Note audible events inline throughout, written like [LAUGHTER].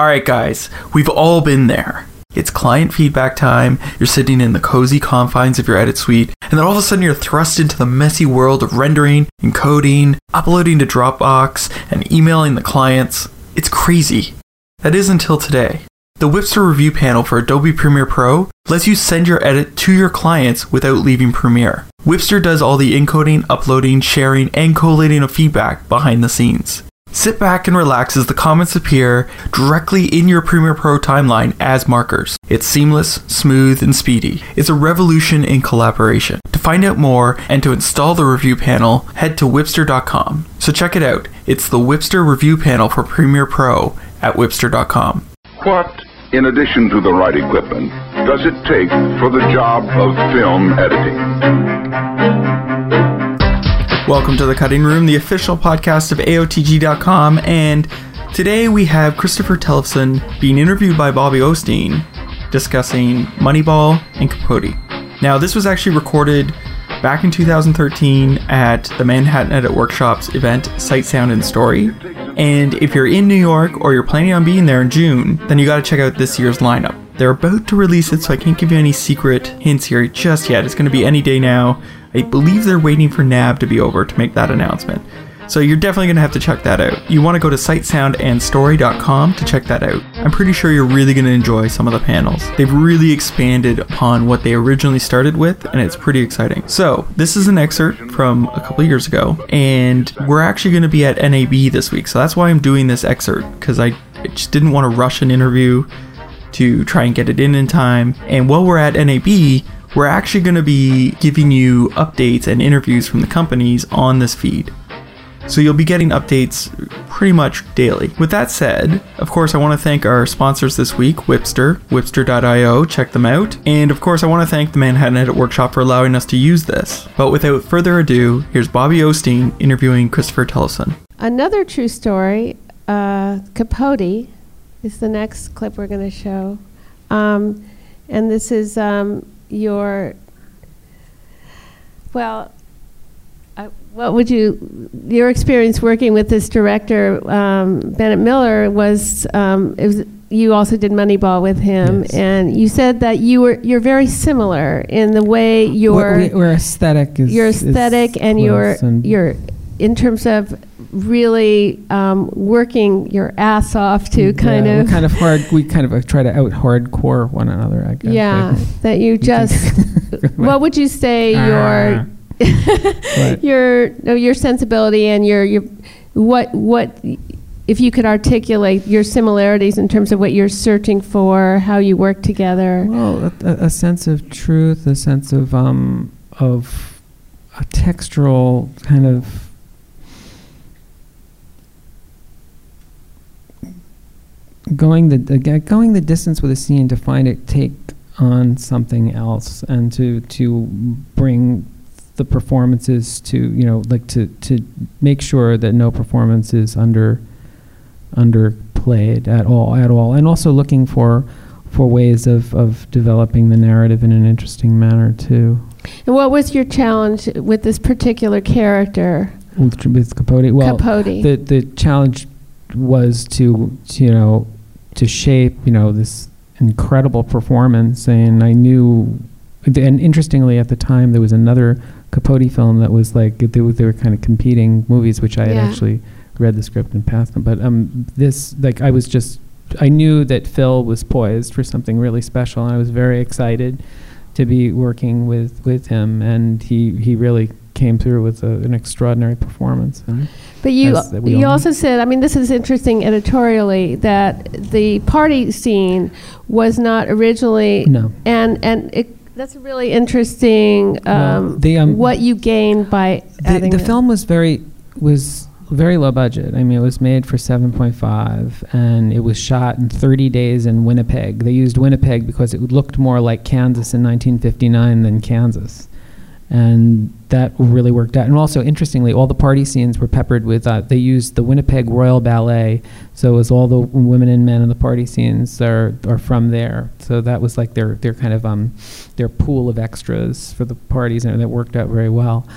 Alright, guys, we've all been there. It's client feedback time, you're sitting in the cozy confines of your edit suite, and then all of a sudden you're thrust into the messy world of rendering, encoding, uploading to Dropbox, and emailing the clients. It's crazy. That is until today. The Wipster review panel for Adobe Premiere Pro lets you send your edit to your clients without leaving Premiere. Wipster does all the encoding, uploading, sharing, and collating of feedback behind the scenes. Sit back and relax as the comments appear directly in your Premiere Pro timeline as markers. It's seamless, smooth, and speedy. It's a revolution in collaboration. To find out more and to install the review panel, head to wipster.com. So check it out. It's the Wipster review panel for Premiere Pro at wipster.com. What, in addition to the right equipment, does it take for the job of film editing? Welcome to the Cutting Room, the official podcast of AOTG.com, and today we have Christopher Tellefsen being interviewed by Bobbie O'Steen discussing Moneyball and Capote. Now, this was actually recorded back in 2013 at the Manhattan Edit Workshop's event Sight, Sound, and Story. And if you're in New York or you're planning on being there in June, then you gotta check out this year's lineup. They're about to release it, so I can't give you any secret hints here just yet. It's gonna be any day now. I believe they're waiting for NAB to be over to make that announcement. So you're definitely going to have to check that out. You want to go to sightsoundandstory.com to check that out. I'm pretty sure you're really going to enjoy some of the panels. They've really expanded upon what they originally started with, and it's pretty exciting. So this is an excerpt from a couple years ago, and we're actually going to be at NAB this week. So that's why I'm doing this excerpt, because I just didn't want to rush an interview to try and get it in in time. And while we're at NAB, we're actually going to be giving you updates and interviews from the companies on this feed. So you'll be getting updates pretty much daily. With that said, of course, I want to thank our sponsors this week, Wipster, wipster.io, check them out. And of course, I want to thank the Manhattan Edit Workshop for allowing us to use this. But without further ado, here's Bobbie O'Steen interviewing Christopher Tellefsen. Another true story, uh, Capote is the next clip we're going to show. Um, and this is um, your, well, I, what would you, your experience working with this director, um, Bennett Miller, was, um, it was, you also did Moneyball with him, Yes. and you said that you were you're very similar in the way your we, we're aesthetic is your is aesthetic and your and- your in terms of really um, working your ass off to kind yeah, of kind of hard. We kind of try to out hardcore one another. I guess. yeah that you just [LAUGHS] what would you say your [LAUGHS] your no, your sensibility and your your what what if you could articulate your similarities in terms of what you're searching for how you work together Well, a, a- a sense of truth, a sense of um of a textural kind of going the, g- going the distance with a scene to find it take on something else and to to bring the performances to you know like to to make sure that no performance is under underplayed at all at all. And also looking for for ways of, of developing the narrative in an interesting manner too. And what was your challenge with this particular character? With, with Capote? Well Capote. the the challenge was to, to you know to shape you know this incredible performance. And I knew and interestingly at the time there was another Capote film that was like they were, they were kind of competing movies which I had actually read the script and passed them. But um this like I was just I knew that Phil was poised for something really special and I was very excited to be working with with him. And he he really came through with a, an extraordinary performance and But you as that we you all also said, I mean, this is interesting editorially that the party scene was not originally no and and it, that's really interesting. Well, Um, the, um, what you gained by the, adding the that. film was very was very low budget. I mean, it was made for 7.5 and it was shot in 30 days in Winnipeg. They used Winnipeg because it looked more like Kansas in 1959 than Kansas. And that really worked out. And also, interestingly, all the party scenes were peppered with, uh, they used the Winnipeg Royal Ballet. So it was all the women and men in the party scenes are, are from there. So that was like their, their kind of, um, their pool of extras for the parties, and that worked out very well.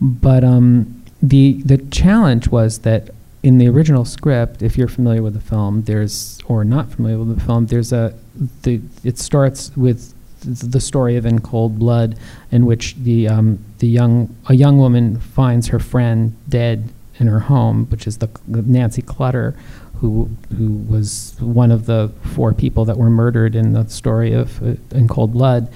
But um, the the challenge was that in the original script, if you're familiar with the film, there's or not familiar with the film, there's a the it starts with th- the story of In Cold Blood, in which the um, the young a young woman finds her friend dead in her home, which is the, Nancy Clutter, who who was one of the four people that were murdered in the story of uh, In Cold Blood.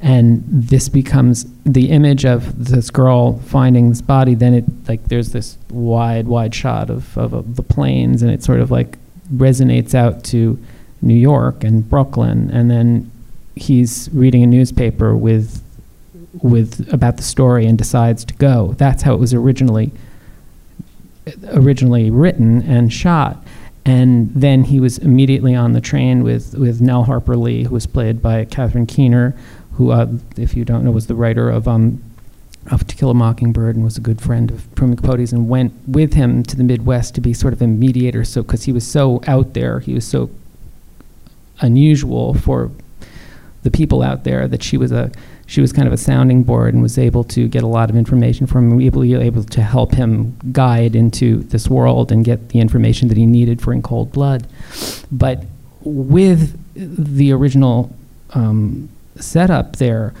And this becomes the image of this girl finding this body then it like there's this wide wide shot of, of, of the plains and it sort of like resonates out to new york and brooklyn and then he's reading a newspaper with with about the story and decides to go that's how it was originally originally written and shot and then he was immediately on the train with, with Nell Harper Lee, who was played by Catherine Keener, who, uh, if you don't know, was the writer of um, of To Kill a Mockingbird and was a good friend of Truman Capote's, and went with him to the Midwest to be sort of a mediator. So, because he was so out there, he was so unusual for the people out there that she was a she was kind of a sounding board and was able to get a lot of information from him, able, able to help him guide into this world and get the information that he needed for In Cold Blood. But with the original um, setup there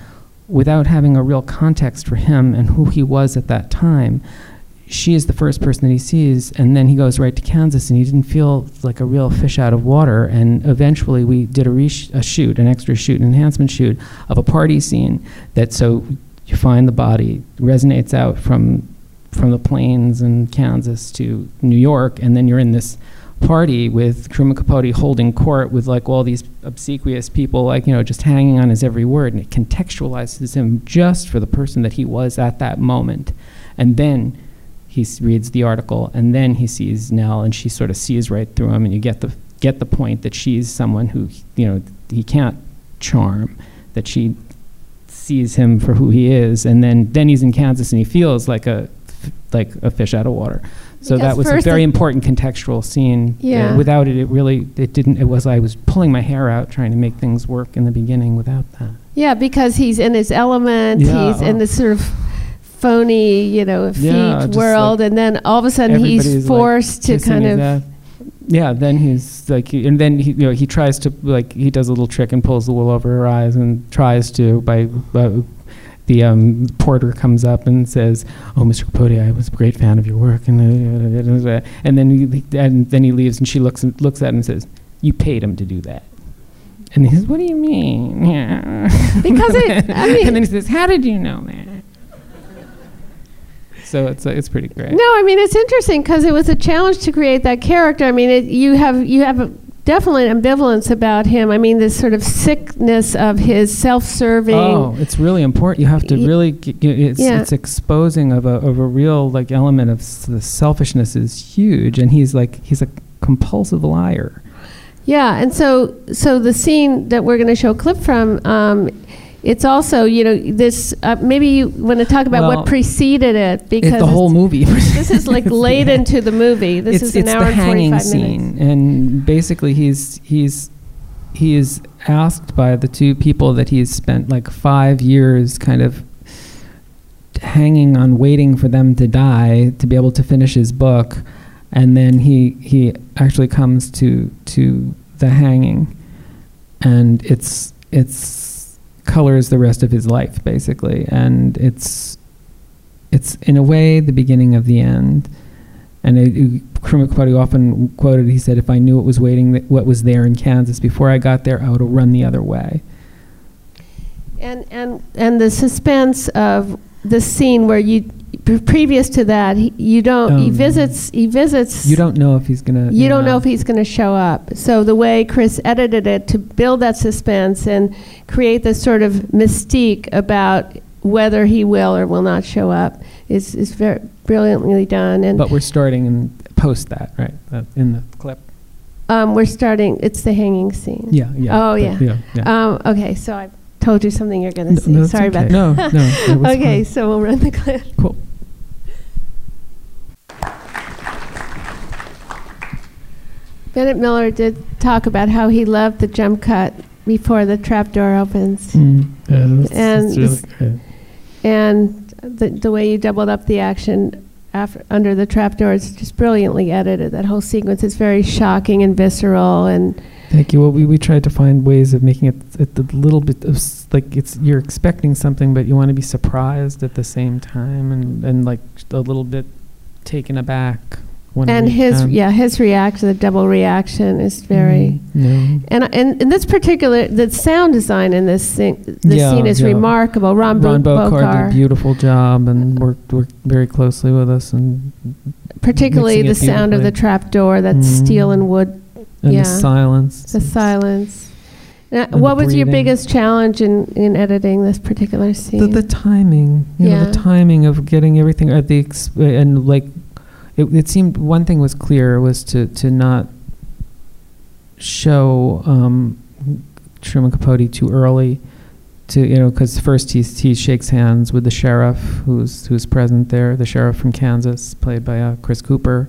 without having a real context for him and who he was at that time. She is the first person that he sees, and then he goes right to Kansas, and he didn't feel like a real fish out of water. And eventually, we did a, resh- a shoot, an extra shoot, an enhancement shoot of a party scene that so you find the body resonates out from from the plains in Kansas to New York, and then you're in this party with Truman Capote holding court with like all these obsequious people, like, you know, just hanging on his every word. And it contextualizes him just for the person that he was at that moment. And then he reads the article, and then he sees Nell, and she sort of sees right through him, and you get the, get the point that she's someone who, you know, he can't charm, that she sees him for who he is. And then, then he's in Kansas, and he feels like a, like a fish out of water. So Because that was a very important contextual scene. Uh, Yeah. without it, it really, it didn't, it was, I was pulling my hair out trying to make things work in the beginning without that. Yeah, because he's in his element. Yeah, he's in oh. this sort of phony, you know, effete Yeah, world, like and then all of a sudden he's like, forced to kind of. ass. Yeah, then he's like, he- and then he, you know, he tries to like, he does a little trick and pulls the wool over her eyes and tries to by. Uh, the um, porter comes up and says, "Oh, Mr. Capote, I was a great fan of your work," and uh, and then he, and then he leaves, and she looks looks at him and says, "You paid him to do that." And he says, "What do you mean?" Yeah. [LAUGHS] Because it- I mean- and then he says, "How did you know that?" So it's uh, it's pretty great. No, I mean it's interesting because it was a challenge to create that character. I mean, it, you have you have a definitely an ambivalence about him. I mean, this sort of sickness of his self-serving. Oh, it's really important. You have to really. G- g- it's, Yeah. it's exposing of a of a real like element of s- the selfishness is huge, and he's like he's a compulsive liar. Yeah, and so so the scene that we're going to show a clip from, um, it's also you know this. Uh, maybe you want to talk about Well, what preceded it because It's the whole movie. [LAUGHS] This is like late ha- into the movie. This it's, is an it's hour the and hanging forty-five scene, minutes. and basically he's he's he is asked by the two people that he's spent like five years kind of hanging on waiting for them to die to be able to finish his book and then he he actually comes to to the hanging and it's it's colors the rest of his life basically and it's it's in a way the beginning of the end and it, it, Capote often quoted, he said, if I knew what was waiting, what was there in Kansas before I got there, I would have run the other way. And and and the suspense of the scene where you pre- previous to that he, you don't he Um, visits he visits You don't know if he's going to. you don't know if he's going to show up. So the way Chris edited it to build that suspense and create this sort of mystique about whether he will or will not show up is is very brilliantly done. And But we're starting in post that, right? That in the clip. um, we're starting. It's the hanging scene. Yeah, yeah. Oh, but- yeah. Yeah, yeah. Um, okay, so I told you something you're going to No, see. no, Sorry okay. about No, that. no, it was [LAUGHS] okay, fine. so we'll run the clip. Cool. Bennett Miller did talk about how he loved the jump cut before the trap door opens. Mm, yeah, that's, And that's really great. And the, the way you doubled up the action after, under the trapdoor is just brilliantly edited. That whole sequence is very shocking and visceral, and Thank you. Well, we, we tried to find ways of making it it a little bit of like it's you're expecting something, but you want to be surprised at the same time, and and like a little bit taken aback. And his um, yeah his reaction, the double reaction, is very. mm, no. And and in this particular, the sound design in this thing, the Yeah, scene is yeah. remarkable. Ron, Ron Bo- Bochar did a beautiful job and worked worked very closely with us, and particularly the sound of the trap door that Mm. steel and wood, and Yeah. the silence. the silence. Now, what was your biggest challenge in, in editing this particular scene? The, the timing, you know, Yeah. the timing of getting everything at the ex- and like, it, it seemed one thing was clear was to to not show um, Truman Capote too early. To you know, because first he he shakes hands with the sheriff who's who's present there, the sheriff from Kansas, played by uh, Chris Cooper,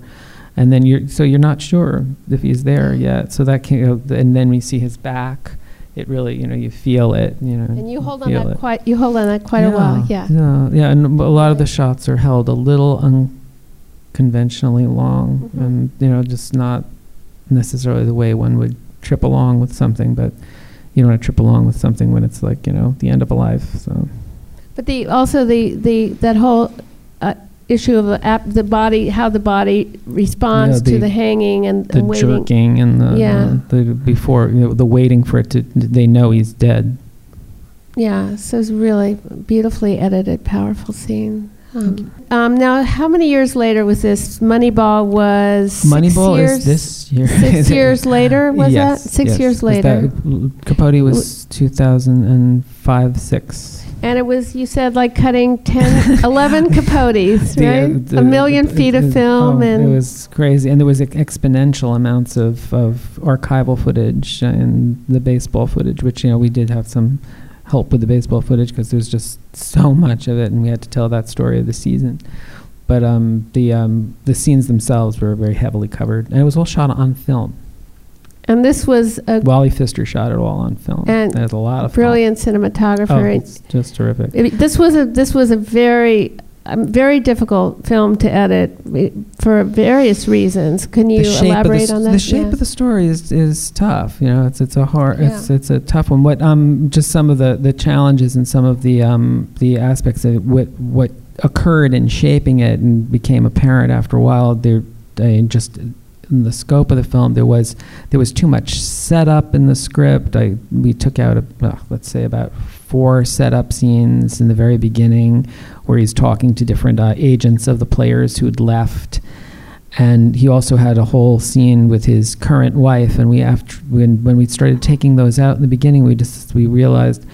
and then you're so you're not sure if he's there yet. So that can, you know, and then we see his back. It really, you know, you feel it. You know, and you hold on that it. quite you hold on that quite a while. Yeah. Yeah, yeah, and a lot of the shots are held a little unconventionally long, Mhm. and you know, just not necessarily the way one would trip along with something. But you don't want to trip along with something when it's like you know the end of a life. So But the also the the that whole uh, issue of the, ap- the body, how the body responds Yeah, the- to the hanging and, the waiting. jerking and the, Yeah. the, the before you know, the waiting for it to they know he's dead. Yeah, so it's really beautifully edited, powerful scene. Um, um, now, how many years later was this? Moneyball was six Moneyball years, is this year. Six [LAUGHS] years later was yes, that? Six yes. years later, Capote was 2005, six. and it was you said like cutting 10, [LAUGHS] 11 capotes, The, uh, right? the- A million the- feet of film, oh, and it was crazy, and there was ex- exponential amounts of, of archival footage and the baseball footage, which you know we did have some help with the baseball footage because there's just so [LAUGHS] much of it, and we had to tell that story of the season. But um, the um, the scenes themselves were very heavily covered, and it was all shot on film. and this was a Wally Pfister shot it all on film. And There's a lot of film. brilliant Oh, cinematographer. it's just terrific. It- this was a this was a very um, very difficult film to edit eh, for various reasons. Can you elaborate the, on that? The shape Yeah. of the story is, is tough. You know, it's it's a hard, it's Yeah. it's a tough one. What um just some of the, the challenges and some of the um the aspects of what what occurred in shaping it and became apparent after a while. There, I just in the scope of the film, there was there was too much setup in the script. I we took out a, uh, let's say about four setup scenes in the very beginning, where he's talking to different uh, agents of the players who'd left. And he also had a whole scene with his current wife. And we after when when we started taking those out in the beginning we just we realized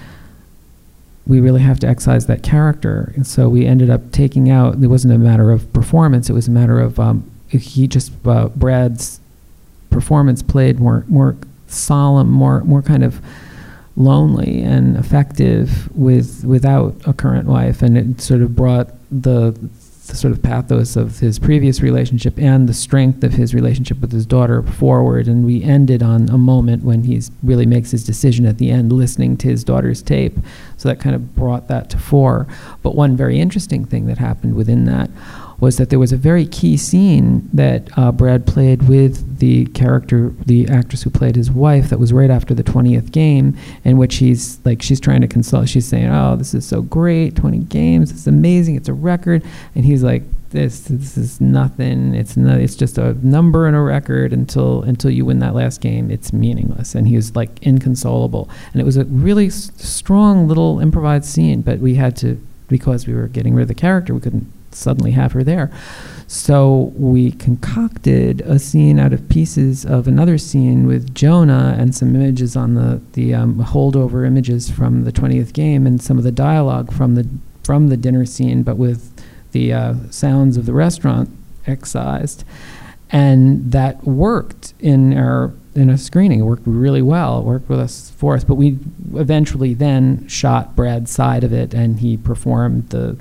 we really have to excise that character. And so we ended up taking out it wasn't a matter of performance it was a matter of um, he just uh, Brad's performance played more more solemn more more kind of lonely and effective with without a current wife and it sort of brought the, the sort of pathos of his previous relationship and the strength of his relationship with his daughter forward. And we ended on a moment when he really makes his decision at the end listening to his daughter's tape. So that kind of brought that to fore. But one very interesting thing that happened within that was that there was a very key scene that uh, Brad played with the character, the actress who played his wife, that was right after the 20th game, in which he's like, she's trying to console, she's saying, Oh, this is so great, 20 games, it's amazing, it's a record. And he's like, this, this is nothing. It's not, it's just a number and a record until until you win that last game. It's meaningless. And he was like inconsolable. And it was a really s- strong little improvised scene, but we had to because we were getting rid of the character, we couldn't suddenly have her there. So we concocted a scene out of pieces of another scene with Jonah and some images on the the um, holdover images from the 20th game and some of the dialogue from the from the dinner scene, but with the uh, sounds of the restaurant excised, and that worked in our in a screening. It worked really well. It worked with us for us. But we eventually then shot Brad's side of it, and he performed the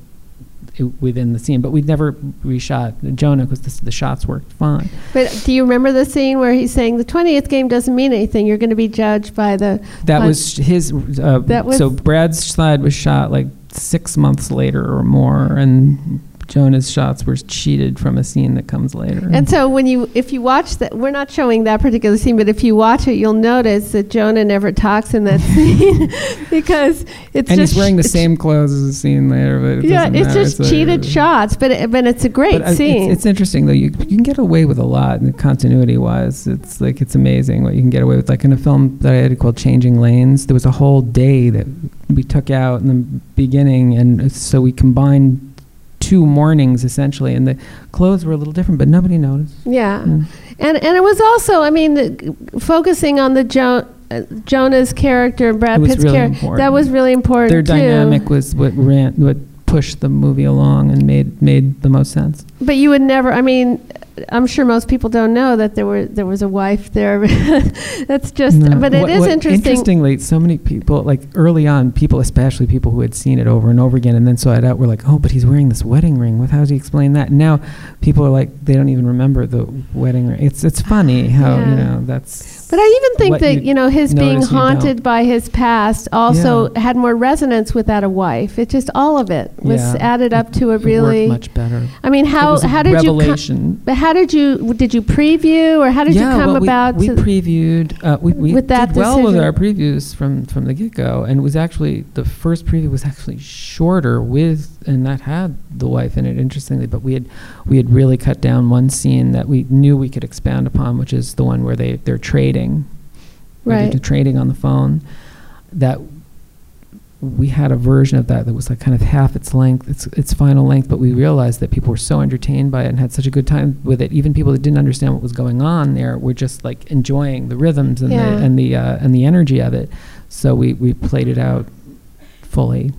within the scene. But we never reshot Jonah because the shots worked fine. But do you remember the scene where he's saying the 20th game doesn't mean anything? You're going to be judged by the. That was his. Uh, That was- so Brad's slide was shot like six months later or more, and Jonah's shots were cheated from a scene that comes later. And so when you, if you watch that, we're not showing that particular scene, but if you watch it, you'll notice that Jonah never talks in that [LAUGHS] scene [LAUGHS] because it's and just he's wearing the same clothes as the scene later, but it Yeah, it's matter. just cheated shots, but it, but it's a great But, uh, scene. It's, it's interesting though. You, you can get away with a lot, and continuity wise, it's like it's amazing what you can get away with. Like in a film that I had called Changing Lanes, there was a whole day that we took out in the beginning, and so we combined two mornings essentially, and the clothes were a little different, but nobody noticed. yeah, Mm. and and it was also, I mean, the, focusing on the jo- uh, Jonah's character Brad Pitt's really character. important. That was really important Their too. dynamic was what ran, what pushed the movie along, and made made the most sense. But you would never. I mean, I'm sure most people don't know that there were there was a wife there. [LAUGHS] That's just. No. But it What- is what- interesting. Interestingly, so many people, like early on, people, especially people who had seen it over and over again and then saw it out, were like, "Oh, but he's wearing this wedding ring. What? How does he explain that?" Now, people are like, they don't even remember the wedding ring. It's it's funny how Yeah. you know that's. But I even think that you you know his being haunted by his past also Yeah. had more resonance without a wife. It just all of it was Yeah. added up to a really. much better. I mean, how how did you? revelation. but how did you? Did you preview or how did yeah, you come well, about? we, to, we previewed. Uh, we we with that did well with our previews from from the get go, and it was actually the first preview was actually shorter with, and that had the wife in it. Interestingly, but we had we had really cut down one scene that we knew we could expand upon, which is the one where they they're trading, Right. They're trading on the phone. That we had a version of that that was like kind of half its length, its its final length, but we realized that people were so entertained by it and had such a good time with it. Even people that didn't understand what was going on there were just like enjoying the rhythms and Yeah. the and the uh, and the energy of it. So we we played it out fully.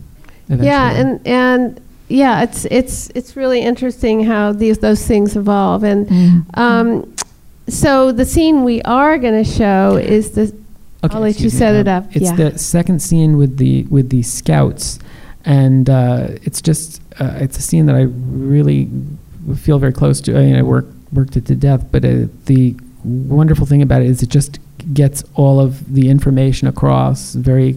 Eventually. yeah, and and yeah, it's it's it's really interesting how these those things evolve and. Mm. Um, so the scene we are going to show is the. Okay, I'll let you excuse me. set it Um, up. It's Yeah. the second scene with the with the scouts, and uh, it's just uh, it's a scene that I really feel very close to. I mean, I work, worked it to death, but uh, the wonderful thing about it is it just gets all of the information across very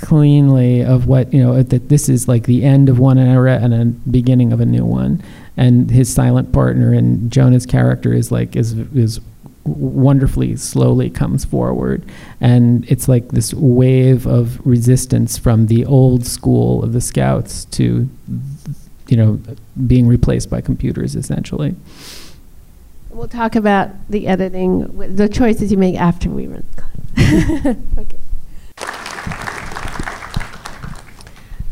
cleanly of what you know that this is like the end of one era and a beginning of a new one and his silent partner and Jonah's character is like is is wonderfully slowly comes forward and it's like this wave of resistance from the old school of the scouts to you know being replaced by computers essentially We'll talk about the editing, the choices you make after we run. [LAUGHS] okay.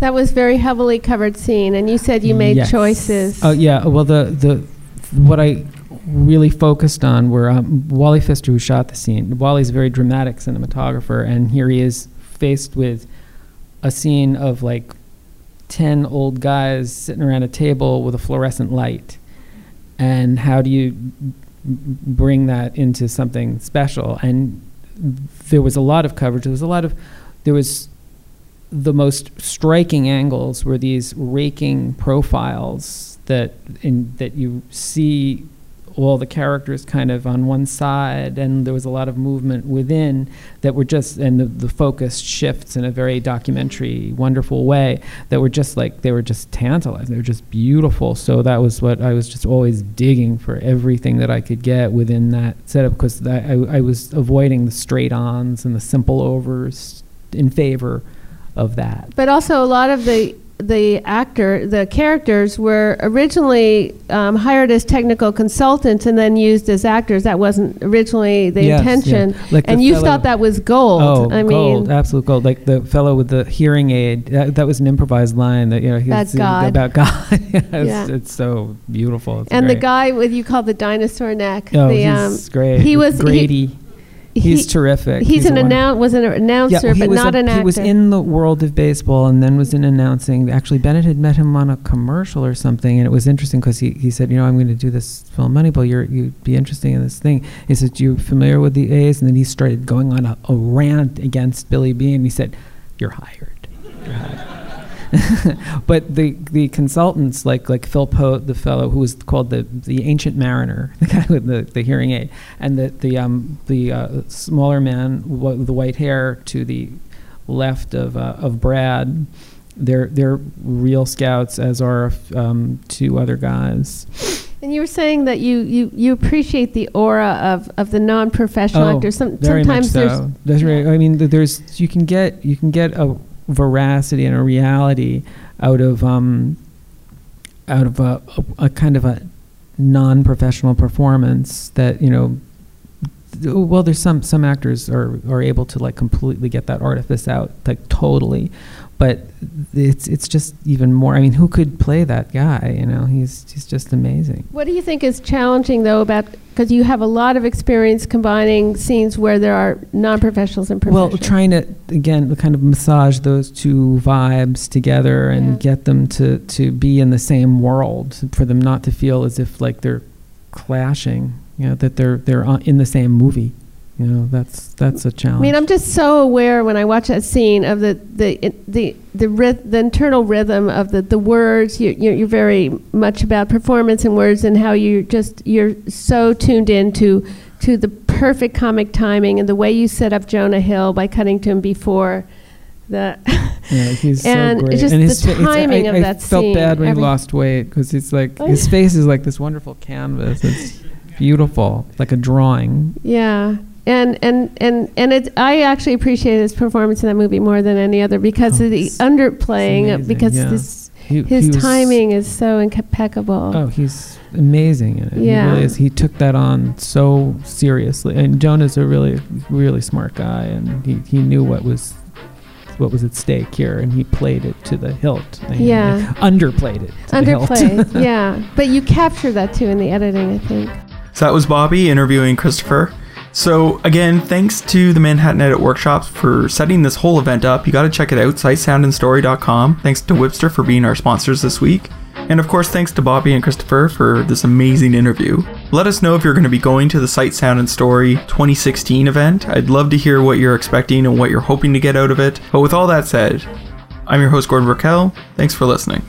That was very heavily covered scene, and you said you made Yes. choices. Oh yeah. Well, the the what I really focused on were um, Wally Pfister, who shot the scene. Wally's a very dramatic cinematographer, and here he is faced with a scene of like ten old guys sitting around a table with a fluorescent light, and how do you bring that into something special? And there was a lot of coverage. There was a lot of there was the most striking angles were these raking profiles that in that you see all the characters kind of on one side and there was a lot of movement within that were just and the, the focus shifts in a very documentary wonderful way that were just like they were just tantalizing they were just beautiful. So that was what i was just always digging for everything that i could get within that setup because I, I was avoiding the straight ons and the simple overs in favor of that. But also, a lot of the the actor, the characters were originally um, hired as technical consultants and then used as actors. That wasn't originally the Yes, intention. yeah. Like and you thought that was gold. Oh, I gold, mean, absolute gold. Like the fellow with the hearing aid. That, that was an improvised line that you know. He was, uh, God. About God. [LAUGHS] it's, Yeah. it's so beautiful. It's and the guy with you called the dinosaur neck. Oh, the, he's um, great. he was- he- Grady. He's he- terrific. He's, an a announcer. Was an announcer, he but not a- an actor. He was in the world of baseball and then was in announcing. Actually, Bennett had met him on a commercial or something, and it was interesting because he, he said, you know, I'm going to do this film Moneyball. You're you'd be interesting in this thing. He said, you familiar with the A's? And then he started going on a, a rant against Billy Beane. He said, you're hired. You're hired. [LAUGHS] but the the consultants like like Phil Pote, the fellow who was called the the ancient mariner, [LAUGHS] the guy with the, the hearing aid, and the the um the uh, smaller man with the white hair to the left of uh, of Brad, they're they're real scouts, as are um, two other guys. And you were saying that you, you, you appreciate the aura of, of the non-professional Oh, actors. Some, very sometimes much there's so. That's right. I mean, there's you can get you can get a veracity and a reality out of um out of a, a, a kind of a non-professional performance that you know. Well, there's some some actors are are able to like completely get that artifice out like totally, but it's it's just even more. I mean, who could play that guy? You know, he's he's just amazing. What do you think is challenging though about because you have a lot of experience combining scenes where there are non-professionals and professionals? Well, trying to again kind of massage those two vibes together and Yeah. get them to to be in the same world for them not to feel as if like they're clashing. You know that they're they're uh, in the same movie. You know that's that's a I challenge. I mean, I'm just so aware when I watch that scene of the the the the, ryth- the internal rhythm of the, the words. You, you're, you're very much about performance and words and how you just you're so tuned in to the perfect comic timing and the way you set up Jonah Hill by cutting to him before the. [LAUGHS] yeah, he's and so great. just and the his it's- timing I, of I that felt bad when every- he lost weight because it's like Oh, his yeah. face is like this wonderful canvas. It's beautiful, like a drawing. Yeah. And and and and it, I actually appreciate his performance in that movie more than any other because Oh, of the oh, underplaying, because yeah. this, He, his he was- timing is so impeccable. Oh, he's amazing in it. Yeah. He really is. He took that on so seriously. And Jonah's a really, really smart guy, and he, he knew what was what was at stake here, and he played it to the hilt. I mean, Yeah. underplayed it. To The hilt. Underplayed, [LAUGHS] yeah. But you capture that too in the editing, I think. So that was Bobbie interviewing Christopher. So again, thanks to the Manhattan Edit Workshops for setting this whole event up. You got to check it out, sightsoundandstory.com. Thanks to Wipster for being our sponsors this week. And of course, thanks to Bobbie and Christopher for this amazing interview. Let us know if you're going to be going to the Sight, Sound, and Story 2016 event. I'd love to hear what you're expecting and what you're hoping to get out of it. But with all that said, I'm your host, Gordon Burkell. Thanks for listening.